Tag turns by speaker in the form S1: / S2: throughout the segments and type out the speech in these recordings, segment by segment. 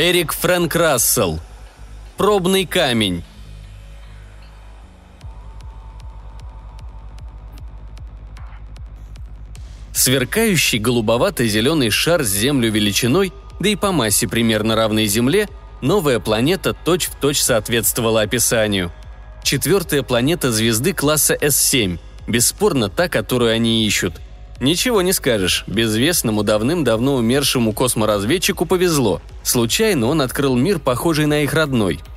S1: Эрик Фрэнк Рассел. Пробный камень. Сверкающий голубовато-зеленый шар с Землю величиной, да и по массе примерно равной Земле, новая планета точь-в-точь точь соответствовала описанию. Четвертая планета звезды класса S7, бесспорно та, которую они ищут. Ничего не скажешь, безвестному давным-давно умершему косморазведчику повезло. Случайно он открыл мир, похожий на их родной –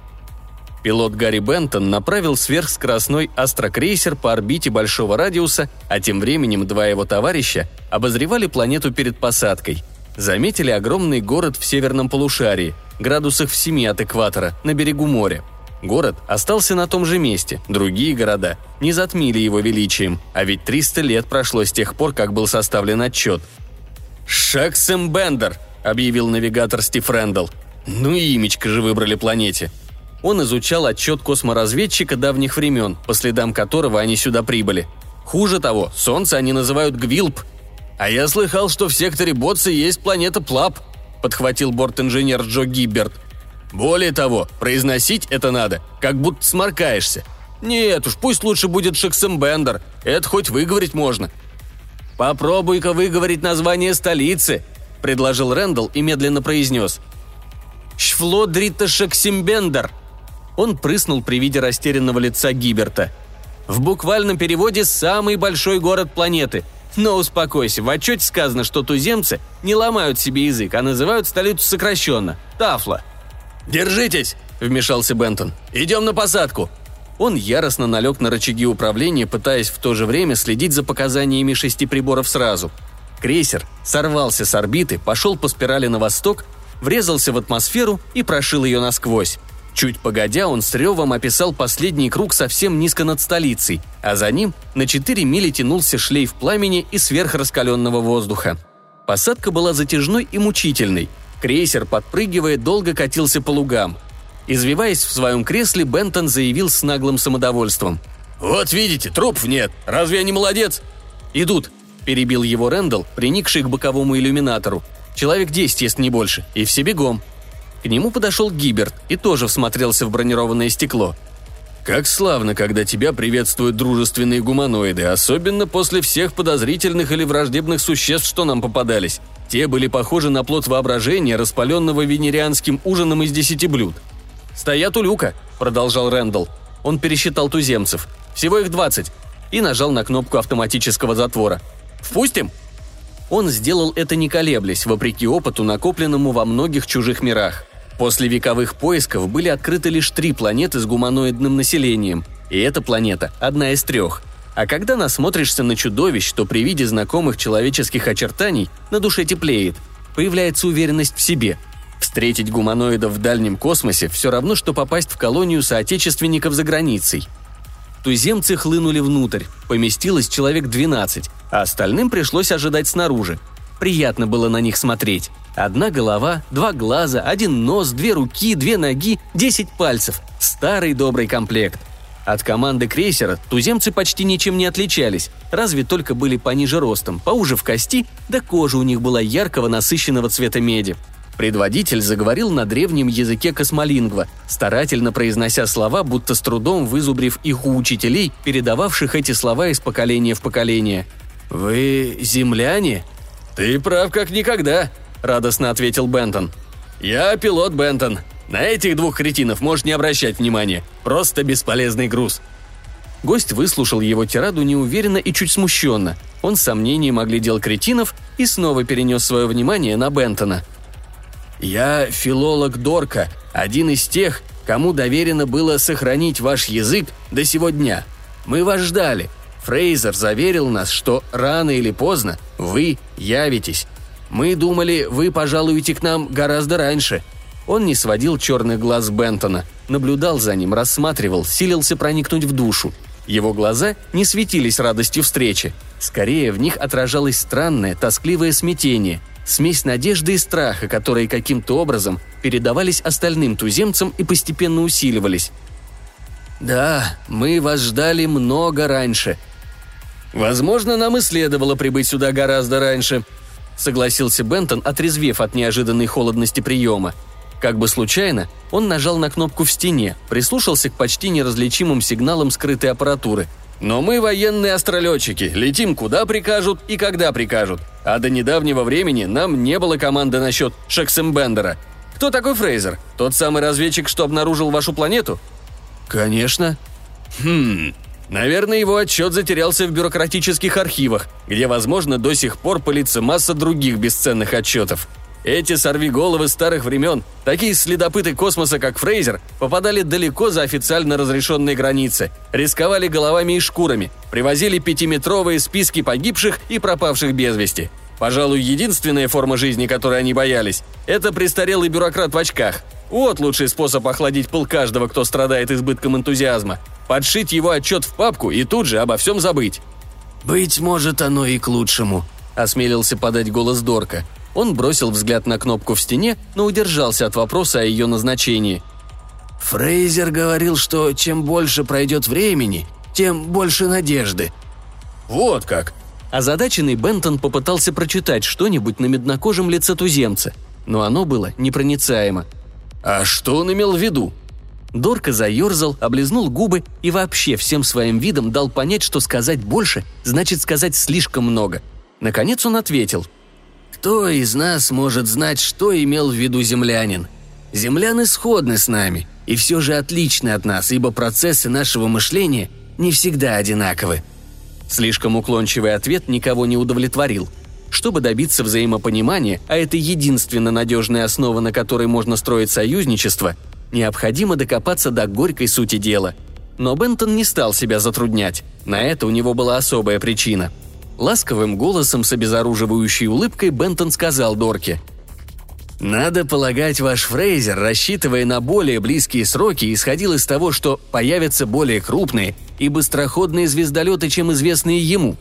S1: Пилот Гарри Бентон направил сверхскоростной астрокрейсер по орбите большого радиуса, а тем временем два его товарища обозревали планету перед посадкой. Заметили огромный город в северном полушарии, градусах в семи от экватора, на берегу моря. Город остался на том же месте, другие города не затмили его величием, а ведь 300 лет прошло с тех пор, как был составлен отчет. «Шаксембендер!» – объявил навигатор Стив Рэндалл. «Ну и имечко же выбрали планете он изучал отчет косморазведчика давних времен, по следам которого они сюда прибыли. Хуже того, Солнце они называют Гвилп. А я слыхал, что в секторе Ботса есть планета Плап, подхватил борт-инженер Джо Гибберт. Более того, произносить это надо, как будто сморкаешься. Нет уж, пусть лучше будет Шексембендер, это хоть выговорить можно. Попробуй-ка выговорить название столицы, предложил Рэндалл и медленно произнес. Шфлодрита Шексимбендер – он прыснул при виде растерянного лица Гиберта. В буквальном переводе «самый большой город планеты». Но успокойся, в отчете сказано, что туземцы не ломают себе язык, а называют столицу сокращенно – Тафла. «Держитесь!» – вмешался Бентон. «Идем на посадку!» Он яростно налег на рычаги управления, пытаясь в то же время следить за показаниями шести приборов сразу. Крейсер сорвался с орбиты, пошел по спирали на восток, врезался в атмосферу и прошил ее насквозь. Чуть погодя, он с ревом описал последний круг совсем низко над столицей, а за ним на 4 мили тянулся шлейф пламени и сверхраскаленного воздуха. Посадка была затяжной и мучительной. Крейсер, подпрыгивая, долго катился по лугам. Извиваясь в своем кресле, Бентон заявил с наглым самодовольством. «Вот видите, трупов нет. Разве я не молодец?» «Идут», – перебил его Рэндалл, приникший к боковому иллюминатору. «Человек десять, если не больше, и все бегом». К нему подошел Гиберт и тоже всмотрелся в бронированное стекло. «Как славно, когда тебя приветствуют дружественные гуманоиды, особенно после всех подозрительных или враждебных существ, что нам попадались. Те были похожи на плод воображения, распаленного венерианским ужином из десяти блюд. «Стоят у люка», — продолжал Рэндалл. Он пересчитал туземцев. Всего их двадцать. И нажал на кнопку автоматического затвора. «Впустим?» Он сделал это не колеблясь, вопреки опыту, накопленному во многих чужих мирах. После вековых поисков были открыты лишь три планеты с гуманоидным населением, и эта планета – одна из трех. А когда насмотришься на чудовищ, то при виде знакомых человеческих очертаний на душе теплеет, появляется уверенность в себе. Встретить гуманоидов в дальнем космосе все равно, что попасть в колонию соотечественников за границей. Туземцы хлынули внутрь, поместилось человек 12, а остальным пришлось ожидать снаружи. Приятно было на них смотреть. Одна голова, два глаза, один нос, две руки, две ноги, десять пальцев. Старый добрый комплект. От команды крейсера туземцы почти ничем не отличались, разве только были пониже ростом, поуже в кости, да кожа у них была яркого насыщенного цвета меди. Предводитель заговорил на древнем языке космолингва, старательно произнося слова, будто с трудом вызубрив их у учителей, передававших эти слова из поколения в поколение. «Вы земляне?» «Ты прав как никогда», – радостно ответил Бентон. «Я пилот Бентон. На этих двух кретинов можешь не обращать внимания. Просто бесполезный груз». Гость выслушал его тираду неуверенно и чуть смущенно. Он с сомнением оглядел кретинов и снова перенес свое внимание на Бентона. «Я филолог Дорка, один из тех, кому доверено было сохранить ваш язык до сего дня. Мы вас ждали. Фрейзер заверил нас, что рано или поздно вы явитесь. Мы думали, вы пожалуете к нам гораздо раньше». Он не сводил черных глаз Бентона, наблюдал за ним, рассматривал, силился проникнуть в душу. Его глаза не светились радостью встречи. Скорее, в них отражалось странное, тоскливое смятение, смесь надежды и страха, которые каким-то образом передавались остальным туземцам и постепенно усиливались. «Да, мы вас ждали много раньше», «Возможно, нам и следовало прибыть сюда гораздо раньше», — согласился Бентон, отрезвев от неожиданной холодности приема. Как бы случайно, он нажал на кнопку в стене, прислушался к почти неразличимым сигналам скрытой аппаратуры. «Но мы военные астролетчики, летим куда прикажут и когда прикажут. А до недавнего времени нам не было команды насчет Шексембендера. Кто такой Фрейзер? Тот самый разведчик, что обнаружил вашу планету?» «Конечно». «Хм, Наверное, его отчет затерялся в бюрократических архивах, где, возможно, до сих пор пылится масса других бесценных отчетов. Эти сорвиголовы старых времен, такие следопыты космоса, как Фрейзер, попадали далеко за официально разрешенные границы, рисковали головами и шкурами, привозили пятиметровые списки погибших и пропавших без вести. Пожалуй, единственная форма жизни, которой они боялись, это престарелый бюрократ в очках. Вот лучший способ охладить пыл каждого, кто страдает избытком энтузиазма подшить его отчет в папку и тут же обо всем забыть.
S2: «Быть может, оно и к лучшему», — осмелился подать голос Дорка.
S1: Он бросил взгляд на кнопку в стене, но удержался от вопроса о ее назначении.
S2: «Фрейзер говорил, что чем больше пройдет времени, тем больше надежды».
S1: «Вот как!» Озадаченный Бентон попытался прочитать что-нибудь на меднокожем лице туземца, но оно было непроницаемо. «А что он имел в виду?» Дорка заерзал, облизнул губы и вообще всем своим видом дал понять, что сказать больше значит сказать слишком много. Наконец он ответил.
S2: «Кто из нас может знать, что имел в виду землянин? Земляне сходны с нами, и все же отличны от нас, ибо процессы нашего мышления не всегда одинаковы».
S1: Слишком уклончивый ответ никого не удовлетворил. Чтобы добиться взаимопонимания, а это единственно надежная основа, на которой можно строить союзничество – Необходимо докопаться до горькой сути дела. Но Бентон не стал себя затруднять. На это у него была особая причина. Ласковым голосом с обезоруживающей улыбкой Бентон сказал Дорке. «Надо полагать, ваш Фрейзер, рассчитывая на более близкие сроки, исходил из того, что появятся более крупные и быстроходные звездолеты, чем известные ему.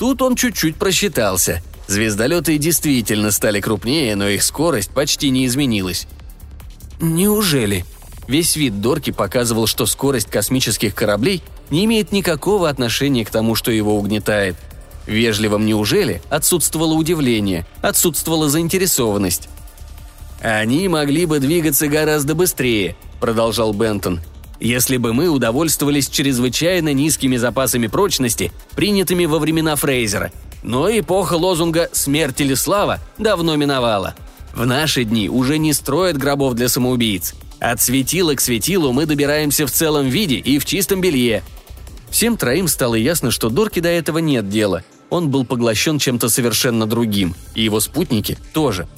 S1: Тут он чуть-чуть просчитался. Звездолеты действительно стали крупнее, но их скорость почти не изменилась.
S2: «Неужели?»
S1: Весь вид Дорки показывал, что скорость космических кораблей не имеет никакого отношения к тому, что его угнетает. В вежливом «неужели» отсутствовало удивление, отсутствовала заинтересованность. «Они могли бы двигаться гораздо быстрее», — продолжал Бентон, «если бы мы удовольствовались чрезвычайно низкими запасами прочности, принятыми во времена Фрейзера. Но эпоха лозунга «Смерть или слава» давно миновала. В наши дни уже не строят гробов для самоубийц. От светила к светилу мы добираемся в целом виде и в чистом белье. Всем троим стало ясно, что Дорке до этого нет дела. Он был поглощен чем-то совершенно другим, и его спутники тоже.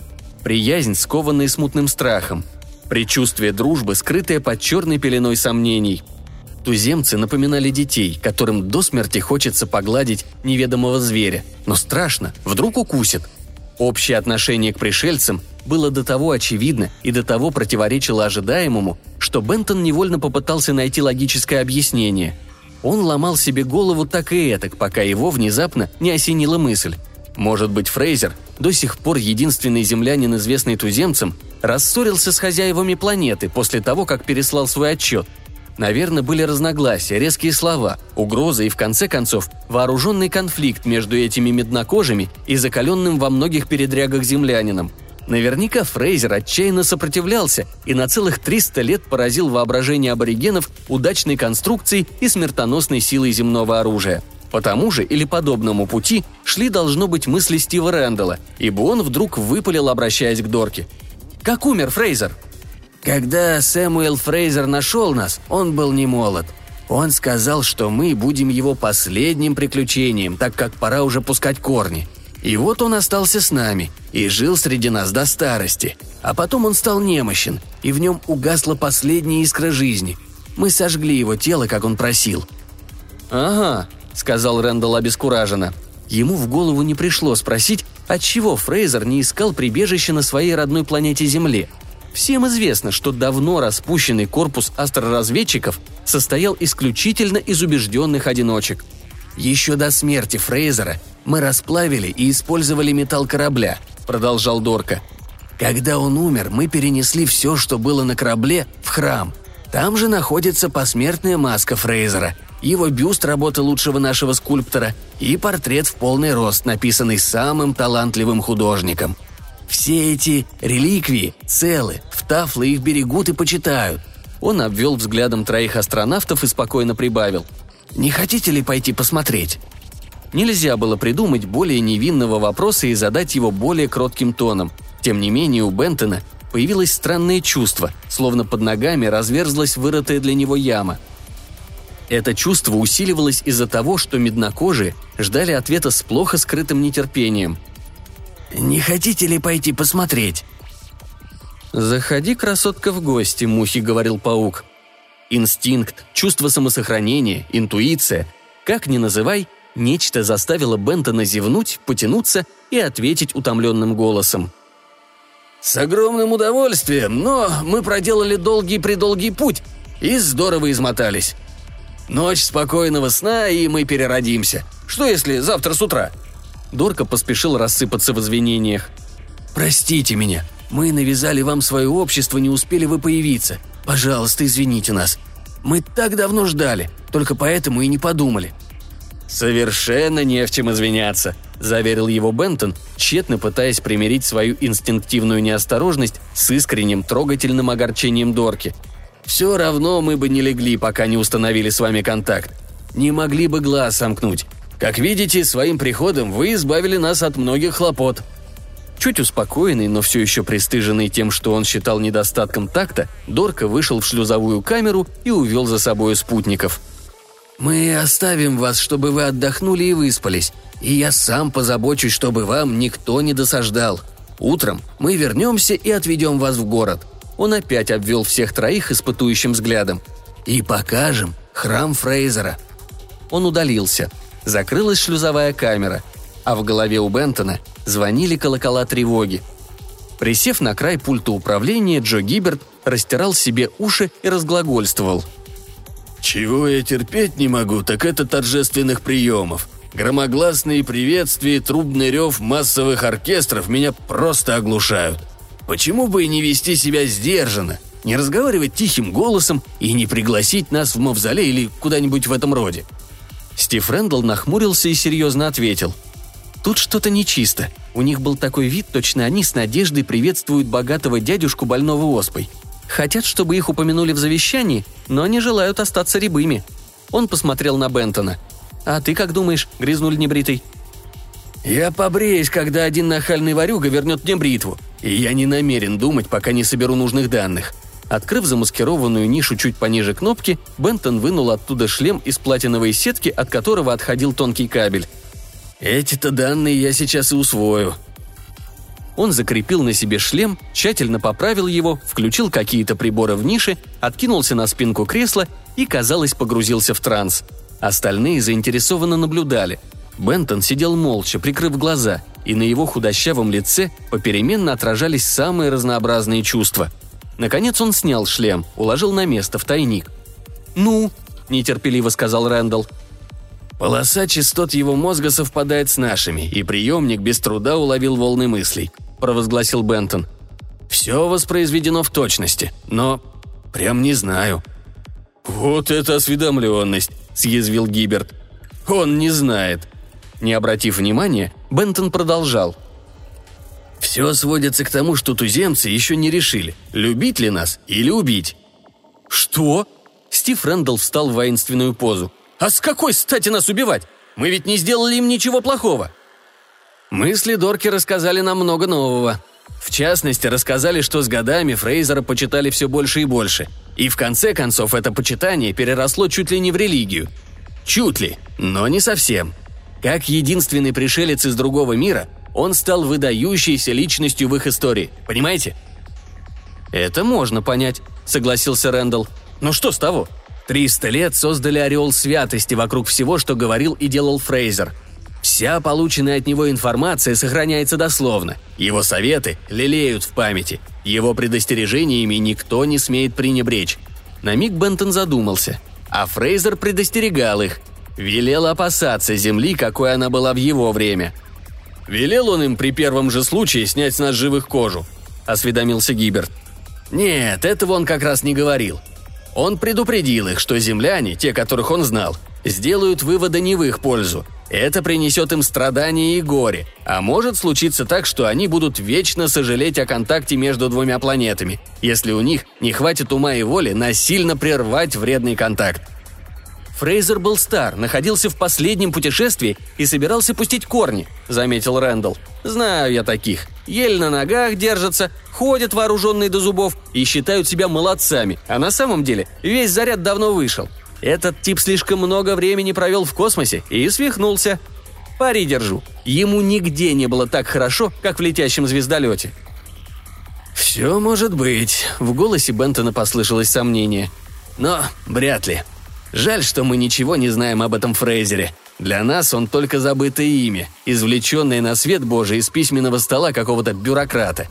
S1: Приязнь, скованная смутным страхом. Предчувствие дружбы, скрытое под черной пеленой сомнений. Туземцы напоминали детей, которым до смерти хочется погладить неведомого зверя. Но страшно, вдруг укусит – Общее отношение к пришельцам было до того очевидно и до того противоречило ожидаемому, что Бентон невольно попытался найти логическое объяснение. Он ломал себе голову так и этак, пока его внезапно не осенила мысль. Может быть, Фрейзер, до сих пор единственный землянин, известный туземцам, рассорился с хозяевами планеты после того, как переслал свой отчет – Наверное, были разногласия, резкие слова, угрозы и, в конце концов, вооруженный конфликт между этими меднокожими и закаленным во многих передрягах землянином. Наверняка Фрейзер отчаянно сопротивлялся и на целых 300 лет поразил воображение аборигенов удачной конструкцией и смертоносной силой земного оружия. По тому же или подобному пути шли должно быть мысли Стива Рэндалла, ибо он вдруг выпалил, обращаясь к Дорке. «Как умер Фрейзер?»
S2: Когда Сэмуэл Фрейзер нашел нас, он был не молод. Он сказал, что мы будем его последним приключением, так как пора уже пускать корни. И вот он остался с нами и жил среди нас до старости. А потом он стал немощен, и в нем угасла последняя искра жизни. Мы сожгли его тело, как он просил.
S1: «Ага», — сказал Рэндалл обескураженно. Ему в голову не пришло спросить, отчего Фрейзер не искал прибежище на своей родной планете Земле — Всем известно, что давно распущенный корпус астроразведчиков состоял исключительно из убежденных одиночек. «Еще до смерти Фрейзера мы расплавили и использовали металл корабля», — продолжал Дорка. «Когда он умер, мы перенесли все, что было на корабле, в храм. Там же находится посмертная маска Фрейзера, его бюст работы лучшего нашего скульптора и портрет в полный рост, написанный самым талантливым художником —
S2: Все эти реликвии целы, в Тафлы их берегут и почитают».
S1: Он обвел взглядом троих астронавтов и спокойно прибавил.
S2: «Не хотите ли пойти посмотреть?»
S1: Нельзя было придумать более невинного вопроса и задать его более кротким тоном. Тем не менее, у Бентона появилось странное чувство, словно под ногами разверзлась вырытая для него яма. Это чувство усиливалось из-за того, что меднокожие ждали ответа с плохо скрытым нетерпением.
S2: «Не хотите ли пойти посмотреть?»
S1: «Заходи, красотка, в гости», — Мухи говорил паук. Инстинкт, чувство самосохранения, интуиция, как ни называй, нечто заставило Бентона зевнуть, потянуться и ответить утомленным голосом.
S2: «С огромным удовольствием, но мы проделали долгий-предолгий путь и здорово измотались. Ночь спокойного сна, и мы переродимся. Что если завтра с утра?»
S1: Дорка поспешил рассыпаться в извинениях.
S2: «Простите меня. Мы навязали вам свое общество, не успели вы появиться. Пожалуйста, извините нас. Мы так давно ждали, только поэтому и не подумали».
S1: «Совершенно не в чем извиняться», – заверил его Бентон, тщетно пытаясь примирить свою инстинктивную неосторожность с искренним трогательным огорчением Дорки. «Все равно мы бы не легли, пока не установили с вами контакт. Не могли бы глаз сомкнуть. Как видите, своим приходом вы избавили нас от многих хлопот». Чуть успокоенный, но все еще пристыженный тем, что он считал недостатком такта, Дорка вышел в шлюзовую камеру и увел за собой спутников –
S2: «Мы оставим вас, чтобы вы отдохнули и выспались, и я сам позабочусь, чтобы вам никто не досаждал. Утром мы вернемся и отведем вас в город».
S1: Он опять обвел всех троих испытующим взглядом.
S2: «И покажем храм Фрейзера».
S1: Он удалился. Закрылась шлюзовая камера, а в голове у Бентона звонили колокола тревоги. Присев на край пульта управления, Джо Гиберт растирал себе уши и разглагольствовал –
S3: чего я терпеть не могу, так это торжественных приемов. Громогласные приветствия и трубный рев массовых оркестров меня просто оглушают. Почему бы и не вести себя сдержанно, не разговаривать тихим голосом и не пригласить нас в мавзолей или куда-нибудь в этом роде?»
S1: Стив Рэндалл нахмурился и серьезно ответил. «Тут что-то нечисто. У них был такой вид, точно они с надеждой приветствуют богатого дядюшку больного оспой. Хотят, чтобы их упомянули в завещании, но не желают остаться рябыми. Он посмотрел на Бентона. «А ты как думаешь, грязнуль небритый?»
S2: «Я побреюсь, когда один нахальный ворюга вернет мне бритву, и я не намерен думать, пока не соберу нужных данных».
S1: Открыв замаскированную нишу чуть пониже кнопки, Бентон вынул оттуда шлем из платиновой сетки, от которого отходил тонкий кабель.
S2: «Эти-то данные я сейчас и усвою»,
S1: он закрепил на себе шлем, тщательно поправил его, включил какие-то приборы в нише, откинулся на спинку кресла и, казалось, погрузился в транс. Остальные заинтересованно наблюдали. Бентон сидел молча, прикрыв глаза, и на его худощавом лице попеременно отражались самые разнообразные чувства. Наконец он снял шлем, уложил на место в тайник. «Ну?» – нетерпеливо сказал Рэндалл.
S2: Полоса частот его мозга совпадает с нашими, и приемник без труда уловил волны мыслей провозгласил Бентон. «Все воспроизведено в точности, но прям не знаю».
S3: «Вот это осведомленность», – съязвил Гиберт. «Он не знает».
S1: Не обратив внимания, Бентон продолжал.
S2: «Все сводится к тому, что туземцы еще не решили, любить ли нас или убить».
S1: «Что?» Стив Рэндалл встал в воинственную позу. «А с какой стати нас убивать? Мы ведь не сделали им ничего плохого!»
S2: Мысли Дорки рассказали нам много нового. В частности, рассказали, что с годами Фрейзера почитали все больше и больше. И в конце концов это почитание переросло чуть ли не в религию. Чуть ли, но не совсем. Как единственный пришелец из другого мира, он стал выдающейся личностью в их истории. Понимаете?
S1: «Это можно понять», — согласился Рэндалл. «Но что с того?»
S2: Триста лет создали ореол святости вокруг всего, что говорил и делал Фрейзер. Вся полученная от него информация сохраняется дословно. Его советы лелеют в памяти. Его предостережениями никто не смеет пренебречь. На миг Бентон задумался. А Фрейзер предостерегал их. Велел опасаться земли, какой она была в его время.
S3: «Велел он им при первом же случае снять с нас живых кожу», — осведомился Гиберт.
S2: «Нет, этого он как раз не говорил. Он предупредил их, что земляне, те, которых он знал, сделают выводы не в их пользу,
S1: Это принесет им страдания и горе, а может случиться так, что они будут вечно сожалеть о контакте между двумя планетами, если у них не хватит ума и воли насильно прервать вредный контакт. Фрейзер был стар, находился в последнем путешествии и собирался пустить корни», — заметил Рэндалл. «Знаю я таких. Еле на ногах держатся, ходят вооруженные до зубов и считают себя молодцами, а на самом деле весь заряд давно вышел. Этот тип слишком много времени провел в космосе и свихнулся. Пари держу. Ему нигде не было так хорошо, как в летящем звездолете».
S2: «Все может быть», — в голосе Бентона послышалось сомнение. «Но вряд ли. Жаль, что мы ничего не знаем об этом Фрейзере. Для нас он только забытое имя, извлеченное на свет Божий из письменного стола какого-то бюрократа.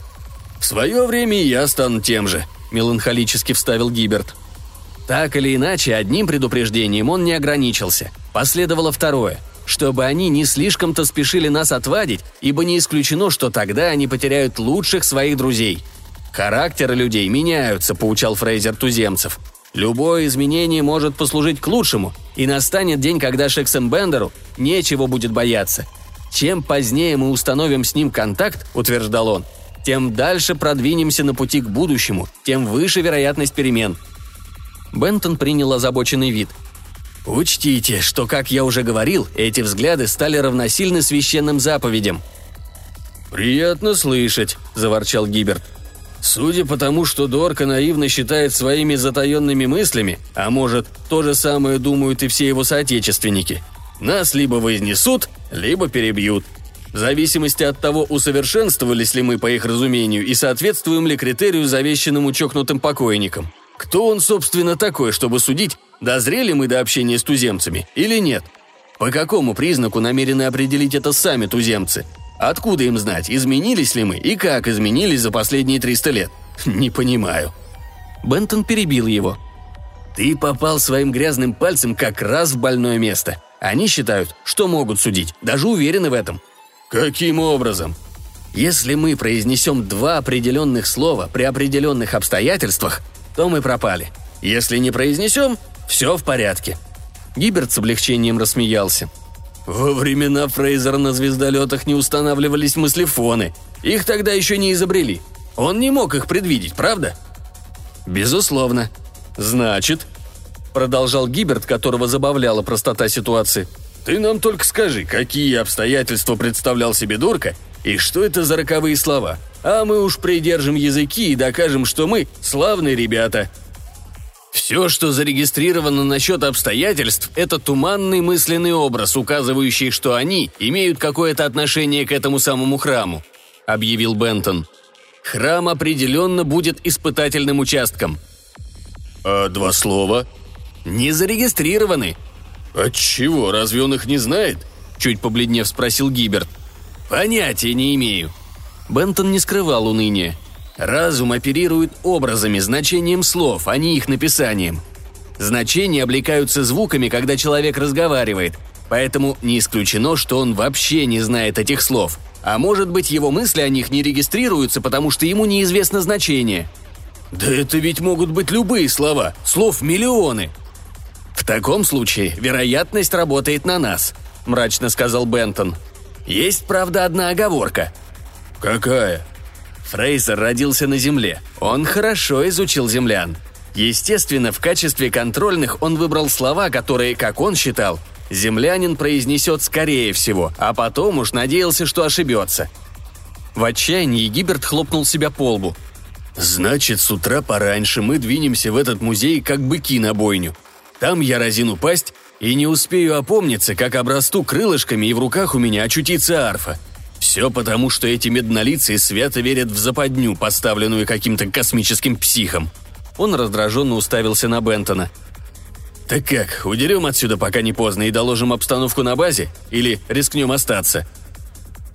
S3: «В свое время я стану тем же», – меланхолически вставил Гиберт.
S2: Так или иначе, одним предупреждением он не ограничился. Последовало второе – чтобы они не слишком-то спешили нас отвадить, ибо не исключено, что тогда они потеряют лучших своих друзей. «Характеры людей меняются», – поучал Фрейзер туземцев – Любое изменение может послужить к лучшему, и настанет день, когда Шексенбендеру нечего будет бояться. Чем позднее мы установим с ним контакт, утверждал он, тем дальше продвинемся на пути к будущему, тем выше вероятность перемен. Бентон принял озабоченный вид. «Учтите, что, как я уже говорил, эти взгляды стали равносильны священным заповедям».
S3: «Приятно слышать», – заворчал Гиберт. Судя по тому, что Дорка наивно считает своими затаенными мыслями, а может, то же самое думают и все его соотечественники, нас либо вознесут, либо перебьют. В зависимости от того, усовершенствовались ли мы по их разумению и соответствуем ли критерию, завещанному чокнутым покойникам. Кто он, собственно, такой, чтобы судить, дозрели мы до общения с туземцами или нет? По какому признаку намерены определить это сами туземцы – Откуда им знать, изменились ли мы и как изменились за последние 300 лет? Не понимаю».
S2: Бентон перебил его. «Ты попал своим грязным пальцем как раз в больное место. Они считают, что могут судить, даже уверены в этом».
S3: «Каким образом?»
S2: «Если мы произнесем два определенных слова при определенных обстоятельствах, то мы пропали. Если не произнесем, все в порядке». Гиберт с облегчением рассмеялся.
S3: Во времена Фрейзера на звездолетах не устанавливались мыслефоны. Их тогда еще не изобрели. Он не мог их предвидеть, правда?
S2: Безусловно.
S3: Значит, продолжал Гиберт, которого забавляла простота ситуации. Ты нам только скажи, какие обстоятельства представлял себе Дурка и что это за роковые слова. А мы уж придержим языки и докажем, что мы славные ребята.
S2: Все, что зарегистрировано насчет обстоятельств, это туманный мысленный образ, указывающий, что они имеют какое-то отношение к этому самому храму», — объявил Бентон. «Храм определенно будет испытательным участком».
S3: «А два слова?»
S2: «Не зарегистрированы».
S3: «Отчего, разве он их не знает?»
S2: — чуть побледнев спросил Гиберт. «Понятия не имею». Бентон не скрывал уныния. Разум оперирует образами, значением слов, а не их написанием. Значения облекаются звуками, когда человек разговаривает, поэтому не исключено, что он вообще не знает этих слов. А может быть, его мысли о них не регистрируются, потому что ему неизвестно значение.
S3: Да это ведь могут быть любые слова, слов миллионы.
S2: В таком случае вероятность работает на нас, мрачно сказал Бентон. Есть, правда, одна оговорка.
S3: Какая?
S2: Фрейзер родился на Земле. Он хорошо изучил землян. Естественно, в качестве контрольных он выбрал слова, которые, как он считал, землянин произнесет скорее всего, а потом уж надеялся, что ошибется. В отчаянии Гиберт хлопнул себя по лбу.
S3: «Значит, с утра пораньше мы двинемся в этот музей, как быки на бойню. Там я разину пасть и не успею опомниться, как обрасту крылышками, и в руках у меня очутится арфа. Все потому, что эти меднолицые свято верят в западню, поставленную каким-то космическим психом.
S2: Он раздраженно уставился на Бентона.
S3: «Так как, удерем отсюда, пока не поздно, и доложим обстановку на базе? Или рискнем остаться?»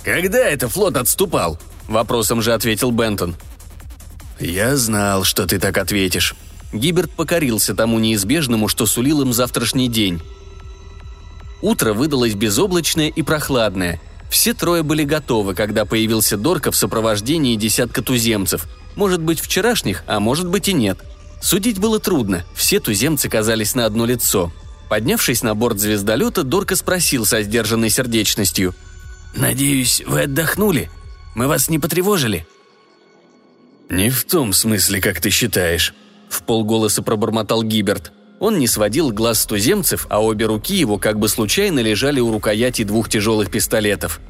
S2: «Когда это флот отступал?» – вопросом же ответил Бентон.
S3: «Я знал, что ты так ответишь».
S2: Гиберт покорился тому неизбежному, что сулил им завтрашний день. Утро выдалось безоблачное и прохладное – все трое были готовы, когда появился Дорка в сопровождении десятка туземцев. Может быть, вчерашних, а может быть и нет. Судить было трудно, все туземцы казались на одно лицо.
S1: Поднявшись на борт звездолета, Дорка спросил со сдержанной сердечностью.
S2: «Надеюсь, вы отдохнули? Мы вас не потревожили?»
S3: «Не в том смысле, как ты считаешь», —
S1: в полголоса пробормотал Гиберт. Он не сводил глаз с туземцев, а обе руки его как бы случайно лежали у рукояти двух тяжелых пистолетов.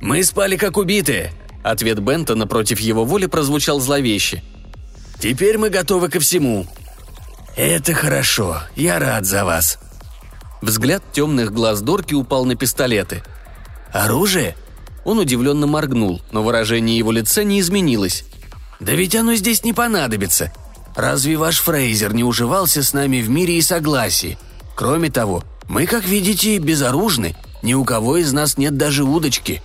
S2: «Мы спали как убитые», —
S1: ответ Бента против его воли прозвучал зловеще.
S2: «Теперь мы готовы ко всему». «Это хорошо, я рад за вас».
S1: Взгляд темных глаз Дорки упал на пистолеты.
S2: «Оружие?»
S1: Он удивленно моргнул, но выражение его лица не изменилось.
S2: «Да ведь оно здесь не понадобится. Разве ваш Фрейзер не уживался с нами в мире и согласии? Кроме того, мы, как видите, безоружны. Ни у кого из нас нет даже удочки».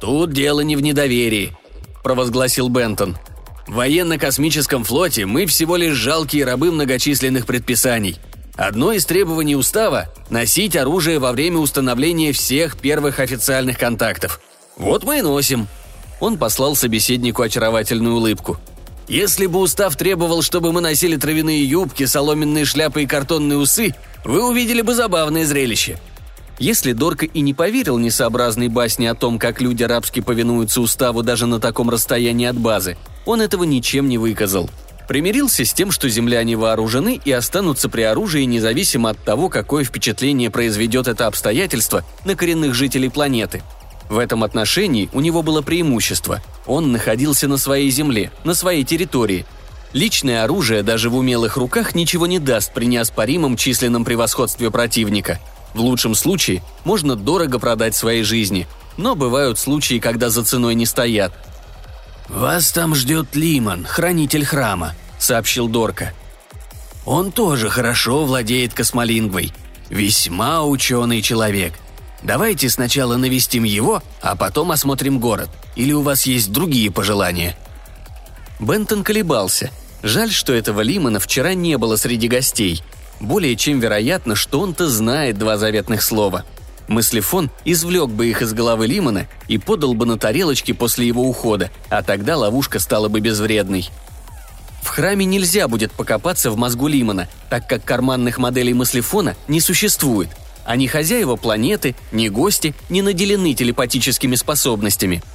S1: «Тут дело не в недоверии», – провозгласил Бентон. «В военно-космическом флоте мы всего лишь жалкие рабы многочисленных предписаний. Одно из требований устава – носить оружие во время установления всех первых официальных контактов. Вот мы и носим». Он послал собеседнику очаровательную улыбку. «Если бы устав требовал, чтобы мы носили травяные юбки, соломенные шляпы и картонные усы, вы увидели бы забавное зрелище. Если Дорка и не поверил несообразной басне о том, как люди арабски повинуются уставу даже на таком расстоянии от базы, он этого ничем не выказал. Примирился с тем, что земляне вооружены и останутся при оружии независимо от того, какое впечатление произведет это обстоятельство на коренных жителей планеты. В этом отношении у него было преимущество. Он находился на своей земле, на своей территории. Личное оружие даже в умелых руках ничего не даст при неоспоримом численном превосходстве противника – в лучшем случае можно дорого продать своей жизни, но бывают случаи, когда за ценой не стоят.
S2: «Вас там ждет Лимон, хранитель храма», — сообщил Дорка. «Он тоже хорошо владеет космолингвой. Весьма ученый человек. Давайте сначала навестим его, а потом осмотрим город. Или у вас есть другие пожелания?»
S1: Бентон колебался. Жаль, что этого Лимона вчера не было среди гостей — более чем вероятно, что он-то знает два заветных слова. Мыслефон извлек бы их из головы Лимона и подал бы на тарелочке после его ухода, а тогда ловушка стала бы безвредной. В храме нельзя будет покопаться в мозгу Лимона, так как карманных моделей мыслефона не существует, а ни хозяева планеты, ни гости не наделены телепатическими способностями –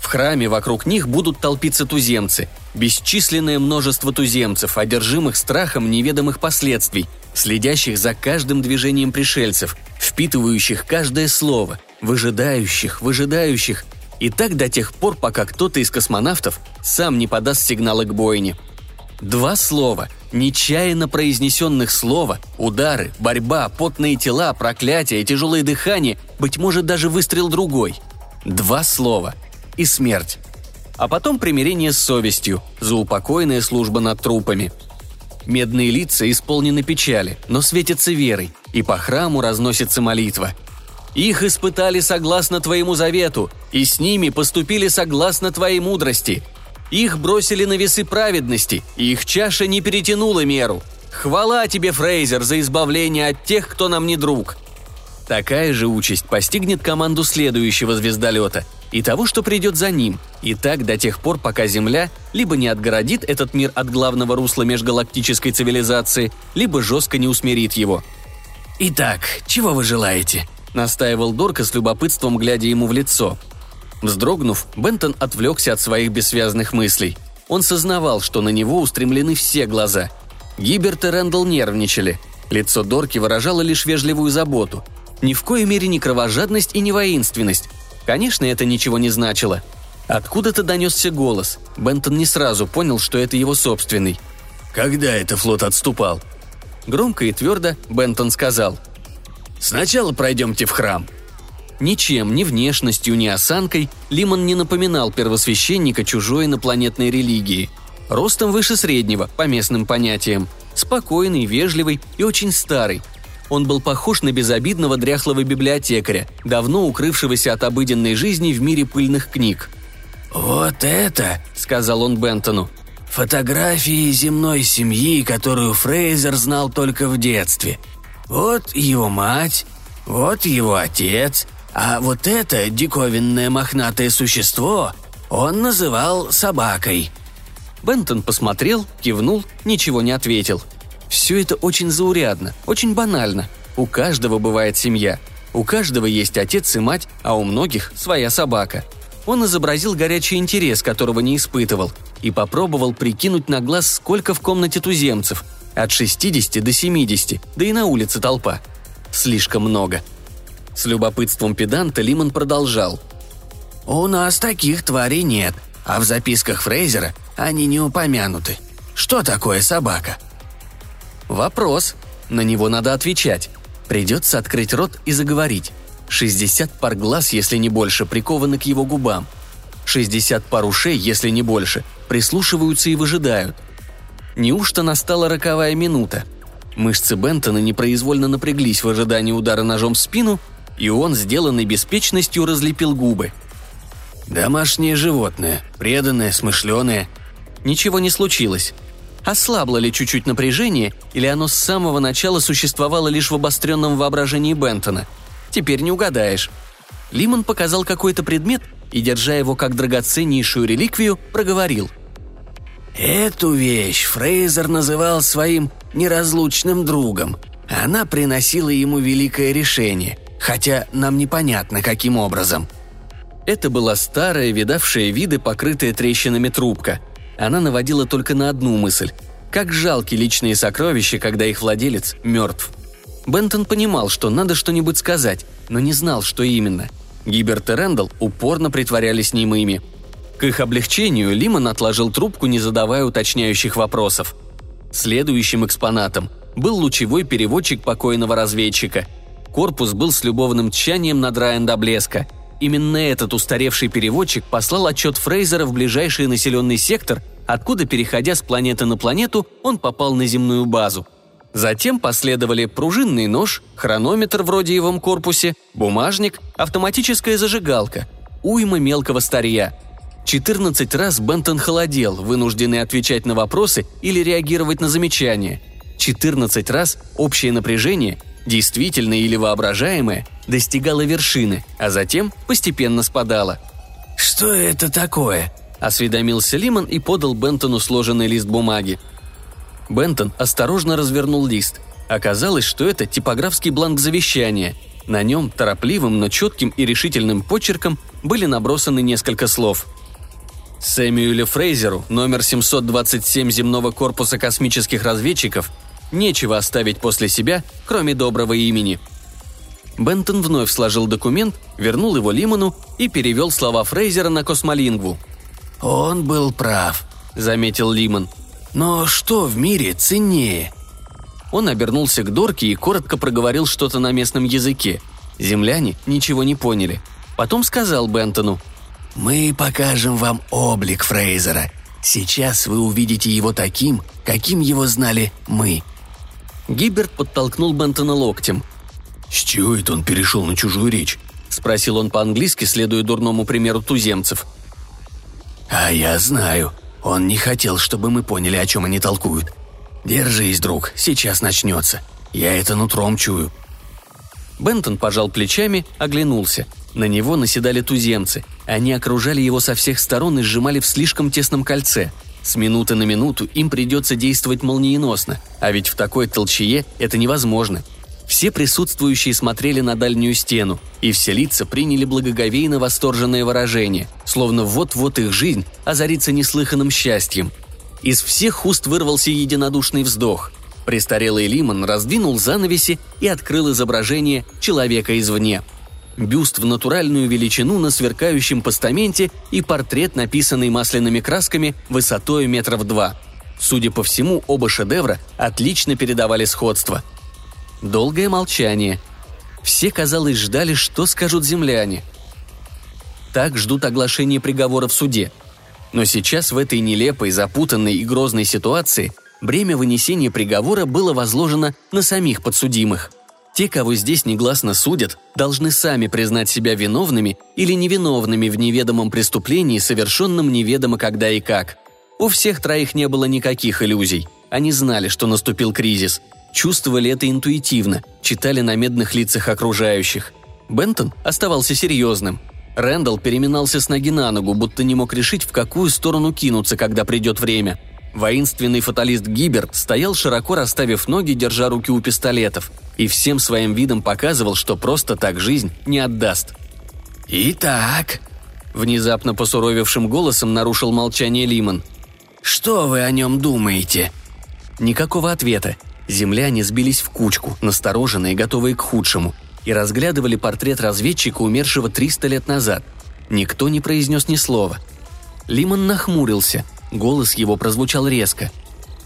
S1: в храме вокруг них будут толпиться туземцы. Бесчисленное множество туземцев, одержимых страхом неведомых последствий, следящих за каждым движением пришельцев, впитывающих каждое слово, выжидающих, выжидающих, и так до тех пор, пока кто-то из космонавтов сам не подаст сигнала к бойне. Два слова, нечаянно произнесенных слова, удары, борьба, потные тела, проклятия, тяжелое дыхание, быть может даже выстрел другой. Два слова – и смерть. А потом примирение с совестью, заупокойная служба над трупами. Медные лица исполнены печали, но светятся верой, и по храму разносится молитва. Их испытали согласно твоему завету, и с ними поступили согласно твоей мудрости. Их бросили на весы праведности, и их чаша не перетянула меру. Хвала тебе, Фрейзер, за избавление от тех, кто нам не друг. Такая же участь постигнет команду следующего звездолета – и того, что придет за ним, и так до тех пор, пока Земля либо не отгородит этот мир от главного русла межгалактической цивилизации, либо жестко не усмирит его.
S2: «Итак, чего вы желаете?» – настаивал Дорка с любопытством, глядя ему в лицо.
S1: Вздрогнув, Бентон отвлекся от своих бессвязных мыслей. Он сознавал, что на него устремлены все глаза. Гиберт и Рэндалл нервничали. Лицо Дорки выражало лишь вежливую заботу. Ни в коей мере не кровожадность и не воинственность, Конечно, это ничего не значило. Откуда-то донесся голос. Бентон не сразу понял, что это его собственный.
S3: «Когда это флот отступал?»
S1: Громко и твердо Бентон сказал.
S3: «Сначала пройдемте в храм».
S1: Ничем, ни внешностью, ни осанкой Лимон не напоминал первосвященника чужой инопланетной религии. Ростом выше среднего, по местным понятиям. Спокойный, вежливый и очень старый, он был похож на безобидного дряхлого библиотекаря, давно укрывшегося от обыденной жизни в мире пыльных книг.
S2: «Вот это», — сказал он Бентону, — «фотографии земной семьи, которую Фрейзер знал только в детстве. Вот его мать, вот его отец, а вот это диковинное мохнатое существо он называл собакой».
S1: Бентон посмотрел, кивнул, ничего не ответил —
S2: Все это очень заурядно, очень банально. У каждого бывает семья. У каждого есть отец и мать, а у многих своя собака. Он изобразил горячий интерес, которого не испытывал, и попробовал прикинуть на глаз, сколько в комнате туземцев. От 60 до 70, да и на улице толпа. Слишком много. С любопытством педанта Лимон продолжал. «У нас таких тварей нет, а в записках Фрейзера они не упомянуты. Что такое собака?» Вопрос. На него надо отвечать. Придется открыть рот и заговорить. 60 пар глаз, если не больше, прикованы к его губам. 60 пар ушей, если не больше, прислушиваются и выжидают. Неужто настала роковая минута? Мышцы Бентона непроизвольно напряглись в ожидании удара ножом в спину, и он, сделанный беспечностью, разлепил губы. «Домашнее животное, преданное, смышленое». Ничего не случилось. Ослабло ли чуть-чуть напряжение, или оно с самого начала существовало лишь в обостренном воображении Бентона? Теперь не угадаешь. Лимон показал какой-то предмет и, держа его как драгоценнейшую реликвию, проговорил. «Эту вещь Фрейзер называл своим неразлучным другом. Она приносила ему великое решение, хотя нам непонятно, каким образом». Это была старая, видавшая виды, покрытая трещинами трубка – она наводила только на одну мысль. Как жалки личные сокровища, когда их владелец мертв. Бентон понимал, что надо что-нибудь сказать, но не знал, что именно. Гиберт и Рэндалл упорно притворялись немыми. К их облегчению Лимон отложил трубку, не задавая уточняющих вопросов. Следующим экспонатом был лучевой переводчик покойного разведчика. Корпус был с любовным тщанием надраен до блеска – Именно этот устаревший переводчик послал отчет Фрейзера в ближайший населенный сектор, откуда, переходя с планеты на планету, он попал на земную базу. Затем последовали пружинный нож, хронометр в родиевом корпусе, бумажник, автоматическая зажигалка, уйма мелкого старья. 14 раз Бентон холодел, вынужденный отвечать на вопросы или реагировать на замечания. 14 раз общее напряжение – действительное или воображаемое, достигало вершины, а затем постепенно спадало. «Что это такое?» – осведомился Лимон и подал Бентону сложенный лист бумаги. Бентон осторожно развернул лист. Оказалось, что это типографский бланк завещания. На нем торопливым, но четким и решительным почерком были набросаны несколько слов – Сэмюэлю Фрейзеру, номер 727 земного корпуса космических разведчиков, Нечего оставить после себя, кроме доброго имени. Бентон вновь сложил документ, вернул его Лимону и перевел слова Фрейзера на космолингву. «Он был прав», — заметил Лимон. «Но что в мире ценнее?» Он обернулся к Дорке и коротко проговорил что-то на местном языке. Земляне ничего не поняли. Потом сказал Бентону. «Мы покажем вам облик Фрейзера. Сейчас вы увидите его таким, каким его знали мы. Гиберт подтолкнул Бентона локтем.
S3: «С чего это он перешел на чужую речь?»
S2: – спросил он по-английски, следуя дурному примеру туземцев.
S3: «А я знаю. Он не хотел, чтобы мы поняли, о чем они толкуют. Держись, друг, сейчас начнется. Я это нутром чую».
S2: Бентон пожал плечами, оглянулся. На него наседали туземцы. Они окружали его со всех сторон и сжимали в слишком тесном кольце – с минуты на минуту им придется действовать молниеносно, а ведь в такой толчее это невозможно. Все присутствующие смотрели на дальнюю стену, и все лица приняли благоговейно восторженное выражение, словно вот-вот их жизнь озарится неслыханным счастьем. Из всех уст вырвался единодушный вздох. Престарелый Лимон раздвинул занавеси и открыл изображение человека извне – бюст в натуральную величину на сверкающем постаменте и портрет, написанный масляными красками высотой метров два. Судя по всему, оба шедевра отлично передавали сходство. Долгое молчание. Все, казалось, ждали, что скажут земляне. Так ждут оглашения приговора в суде. Но сейчас в этой нелепой, запутанной и грозной ситуации бремя вынесения приговора было возложено на самих подсудимых – те, кого здесь негласно судят, должны сами признать себя виновными или невиновными в неведомом преступлении, совершенном неведомо когда и как. У всех троих не было никаких иллюзий. Они знали, что наступил кризис. Чувствовали это интуитивно, читали на медных лицах окружающих. Бентон оставался серьезным. Рэндалл переминался с ноги на ногу, будто не мог решить, в какую сторону кинуться, когда придет время.
S1: Воинственный фаталист Гибер стоял широко расставив ноги, держа руки у пистолетов, и всем своим видом показывал, что просто так жизнь не отдаст.
S2: «Итак», —
S1: внезапно посуровевшим голосом нарушил молчание Лимон.
S2: «Что вы о нем думаете?»
S1: Никакого ответа. Земляне сбились в кучку, настороженные, готовые к худшему, и разглядывали портрет разведчика, умершего 300 лет назад. Никто не произнес ни слова. Лимон нахмурился. Голос его прозвучал резко.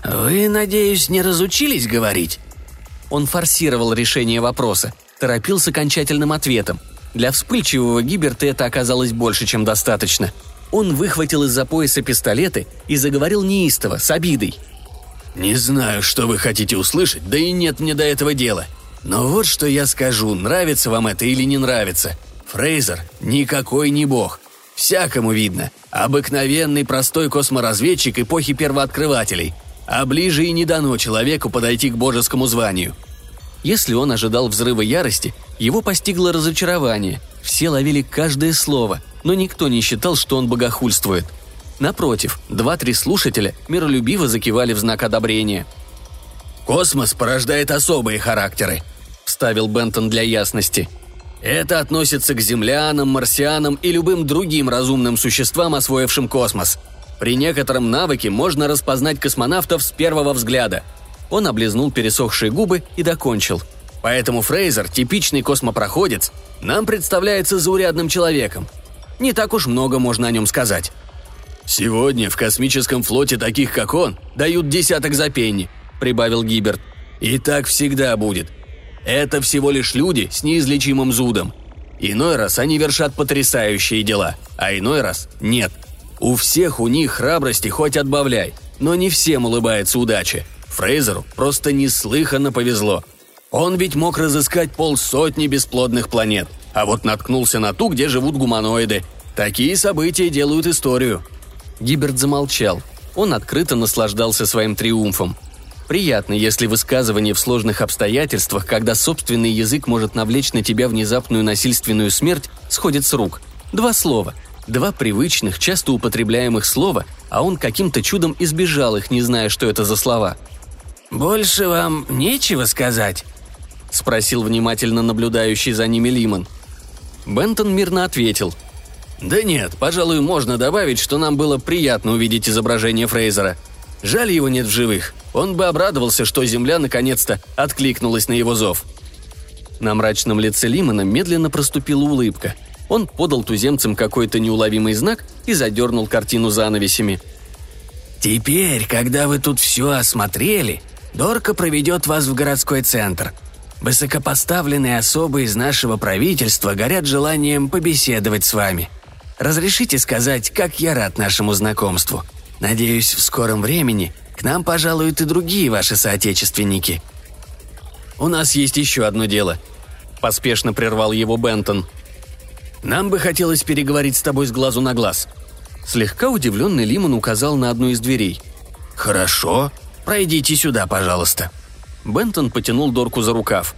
S2: «Вы, надеюсь, не разучились говорить?»
S1: Он форсировал решение вопроса, торопил с окончательным ответом. Для вспыльчивого Гиберта это оказалось больше, чем достаточно. Он выхватил из-за пояса пистолеты и заговорил неистово, с обидой –
S3: «Не знаю, что вы хотите услышать, да и нет мне до этого дела. Но вот что я скажу, нравится вам это или не нравится. Фрейзер никакой не бог. Всякому видно. Обыкновенный простой косморазведчик эпохи первооткрывателей. А ближе и не дано человеку подойти к божескому званию.
S1: Если он ожидал взрыва ярости, его постигло разочарование. Все ловили каждое слово, но никто не считал, что он богохульствует – Напротив, два-три слушателя миролюбиво закивали в знак одобрения.
S3: «Космос порождает особые характеры», – вставил Бентон для ясности. «Это относится к землянам, марсианам и любым другим разумным существам, освоившим космос. При некотором навыке можно распознать космонавтов с первого взгляда».
S1: Он облизнул пересохшие губы и докончил.
S3: «Поэтому Фрейзер, типичный космопроходец, нам представляется заурядным человеком. Не так уж много можно о нем сказать. «Сегодня в космическом флоте таких, как он, дают десяток за пенни», – прибавил Гиберт. «И так всегда будет. Это всего лишь люди с неизлечимым зудом. Иной раз они вершат потрясающие дела, а иной раз нет. У всех у них храбрости хоть отбавляй, но не всем улыбается удача. Фрейзеру просто неслыханно повезло. Он ведь мог разыскать полсотни бесплодных планет, а вот наткнулся на ту, где живут гуманоиды. Такие события делают историю.
S1: Гиберт замолчал. Он открыто наслаждался своим триумфом. Приятно, если высказывание в сложных обстоятельствах, когда собственный язык может навлечь на тебя внезапную насильственную смерть, сходит с рук. Два слова. Два привычных, часто употребляемых слова, а он каким-то чудом избежал их, не зная, что это за слова.
S2: «Больше вам нечего сказать?»
S1: – спросил внимательно наблюдающий за ними Лимон. Бентон мирно ответил –
S3: да нет, пожалуй, можно добавить, что нам было приятно увидеть изображение Фрейзера. Жаль, его нет в живых. Он бы обрадовался, что Земля наконец-то откликнулась на его зов.
S1: На мрачном лице Лимона медленно проступила улыбка. Он подал туземцам какой-то неуловимый знак и задернул картину занавесями.
S2: «Теперь, когда вы тут все осмотрели, Дорка проведет вас в городской центр. Высокопоставленные особы из нашего правительства горят желанием побеседовать с вами. Разрешите сказать, как я рад нашему знакомству. Надеюсь, в скором времени к нам пожалуют и другие ваши соотечественники».
S3: «У нас есть еще одно дело», – поспешно прервал его Бентон. «Нам бы хотелось переговорить с тобой с глазу на глаз».
S1: Слегка удивленный Лимон указал на одну из дверей.
S2: «Хорошо. Пройдите сюда, пожалуйста».
S1: Бентон потянул Дорку за рукав.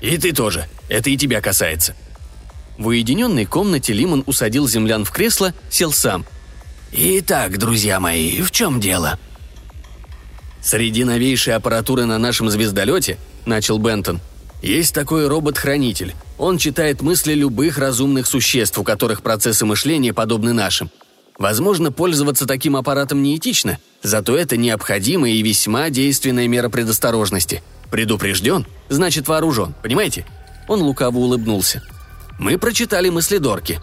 S3: «И ты тоже. Это и тебя касается»,
S1: в уединенной комнате Лимон усадил землян в кресло, сел сам.
S2: «Итак, друзья мои, в чем дело?»
S3: «Среди новейшей аппаратуры на нашем звездолете», — начал Бентон, — «есть такой робот-хранитель. Он читает мысли любых разумных существ, у которых процессы мышления подобны нашим. Возможно, пользоваться таким аппаратом неэтично, зато это необходимая и весьма действенная мера предосторожности. Предупрежден, значит вооружен, понимаете?» Он лукаво улыбнулся. Мы прочитали мысли Дорки».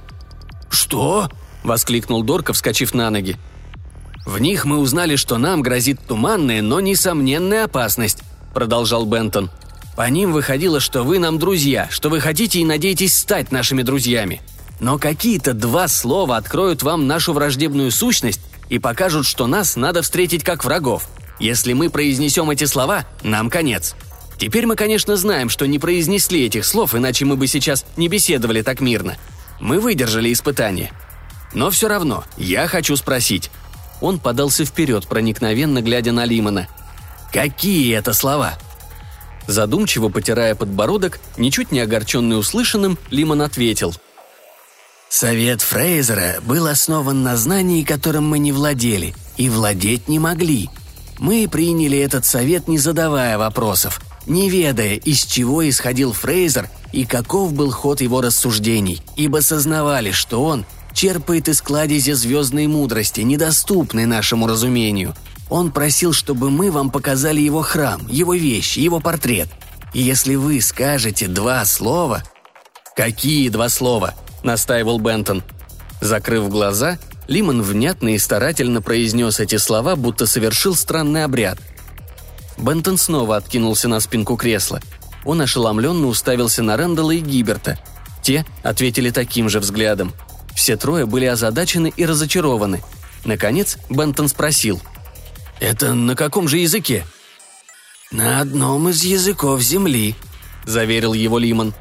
S2: «Что?»
S1: – воскликнул Дорка, вскочив на ноги.
S3: «В них мы узнали, что нам грозит туманная, но несомненная опасность», – продолжал Бентон. «По ним выходило, что вы нам друзья, что вы хотите и надеетесь стать нашими друзьями. Но какие-то два слова откроют вам нашу враждебную сущность и покажут, что нас надо встретить как врагов. Если мы произнесем эти слова, нам конец. Теперь мы, конечно, знаем, что не произнесли этих слов, иначе мы бы сейчас не беседовали так мирно. Мы выдержали испытание. Но все равно, я хочу спросить.
S1: Он подался вперед, проникновенно глядя на Лимона.
S3: «Какие это слова?»
S1: Задумчиво потирая подбородок, ничуть не огорченный услышанным, Лимон ответил.
S2: «Совет Фрейзера был основан на знании, которым мы не владели, и владеть не могли. Мы приняли этот совет, не задавая вопросов, не ведая, из чего исходил Фрейзер и каков был ход его рассуждений, ибо сознавали, что он черпает из кладези звездной мудрости, недоступной нашему разумению. Он просил, чтобы мы вам показали его храм, его вещи, его портрет. И если вы скажете два слова...
S1: «Какие два слова?» – настаивал Бентон. Закрыв глаза, Лимон внятно и старательно произнес эти слова, будто совершил странный обряд. Бентон снова откинулся на спинку кресла. Он ошеломленно уставился на Рэндалла и Гиберта. Те ответили таким же взглядом. Все трое были озадачены и разочарованы. Наконец Бентон спросил. «Это на каком же языке?»
S2: «На одном из языков Земли», — заверил его Лимон.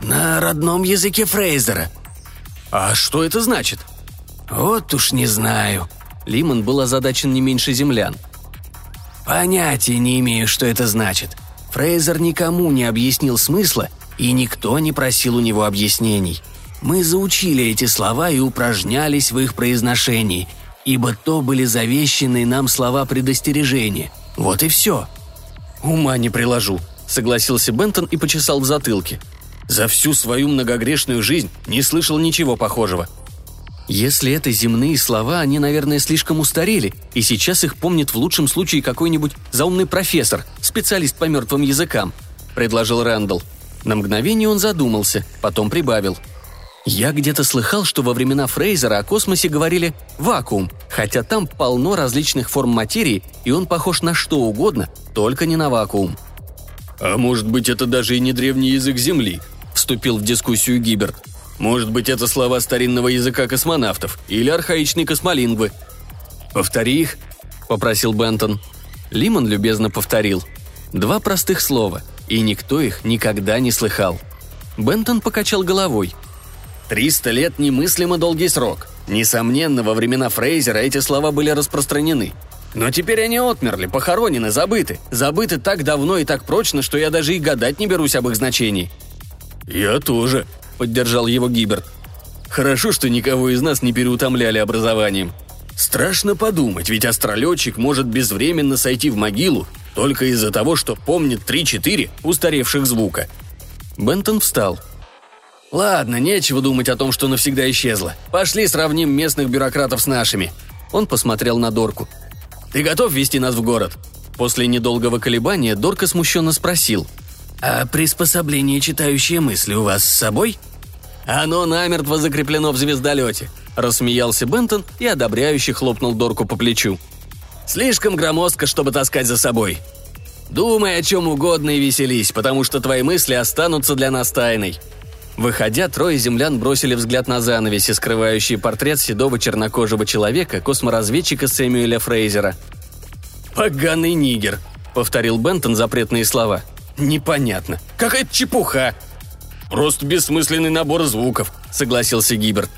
S2: «На родном языке Фрейзера».
S1: «А что это значит?»
S2: «Вот уж не знаю».
S1: Лимон был озадачен не меньше землян.
S2: «Понятия не имею, что это значит. Фрейзер никому не объяснил смысла, и никто не просил у него объяснений. Мы заучили эти слова и упражнялись в их произношении, ибо то были завещанные нам слова предостережения. Вот и все».
S1: «Ума не приложу», — согласился Бентон и почесал в затылке. «За всю свою многогрешную жизнь не слышал ничего похожего. Если это земные слова, они, наверное, слишком устарели, и сейчас их помнит в лучшем случае какой-нибудь заумный профессор, специалист по мертвым языкам», — предложил Рэндалл. На мгновение он задумался, потом прибавил. «Я где-то слыхал, что во времена Фрейзера о космосе говорили «вакуум», хотя там полно различных форм материи, и он похож на что угодно, только не на вакуум».
S3: «А может быть, это даже и не древний язык Земли», — вступил в дискуссию Гиберт. Может быть, это слова старинного языка космонавтов или архаичной космолингвы.
S1: «Повтори их», — попросил Бентон. Лимон любезно повторил. Два простых слова, и никто их никогда не слыхал. Бентон покачал головой. «Триста лет – немыслимо долгий срок. Несомненно, во времена Фрейзера эти слова были распространены. Но теперь они отмерли, похоронены, забыты. Забыты так давно и так прочно, что я даже и гадать не берусь об их значении».
S3: «Я тоже», – поддержал его Гиберт.
S1: «Хорошо, что никого из нас не переутомляли образованием. Страшно подумать, ведь астролетчик может безвременно сойти в могилу только из-за того, что помнит три-четыре устаревших звука». Бентон встал. «Ладно, нечего думать о том, что навсегда исчезло. Пошли сравним местных бюрократов с нашими». Он посмотрел на Дорку. «Ты готов вести нас в город?» После недолгого колебания Дорка смущенно спросил –
S2: «А приспособление, читающее мысли, у вас с собой?»
S1: «Оно намертво закреплено в звездолете», – рассмеялся Бентон и одобряюще хлопнул Дорку по плечу. «Слишком громоздко, чтобы таскать за собой. Думай о чем угодно и веселись, потому что твои мысли останутся для нас тайной». Выходя, трое землян бросили взгляд на занавеси, скрывающие портрет седого чернокожего человека, косморазведчика Сэмюэля Фрейзера. «Поганый нигер», — повторил Бентон запретные слова – «Непонятно. Какая-то чепуха!»
S3: «Просто бессмысленный набор звуков», —
S1: согласился Гиберт.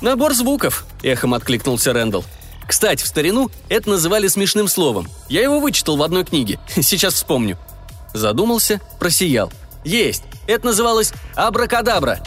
S1: «Набор звуков», — эхом откликнулся Рэндалл. «Кстати, в старину это называли смешным словом. Я его вычитал в одной книге. Сейчас вспомню». Задумался, просиял. «Есть! Это называлось абракадабра!»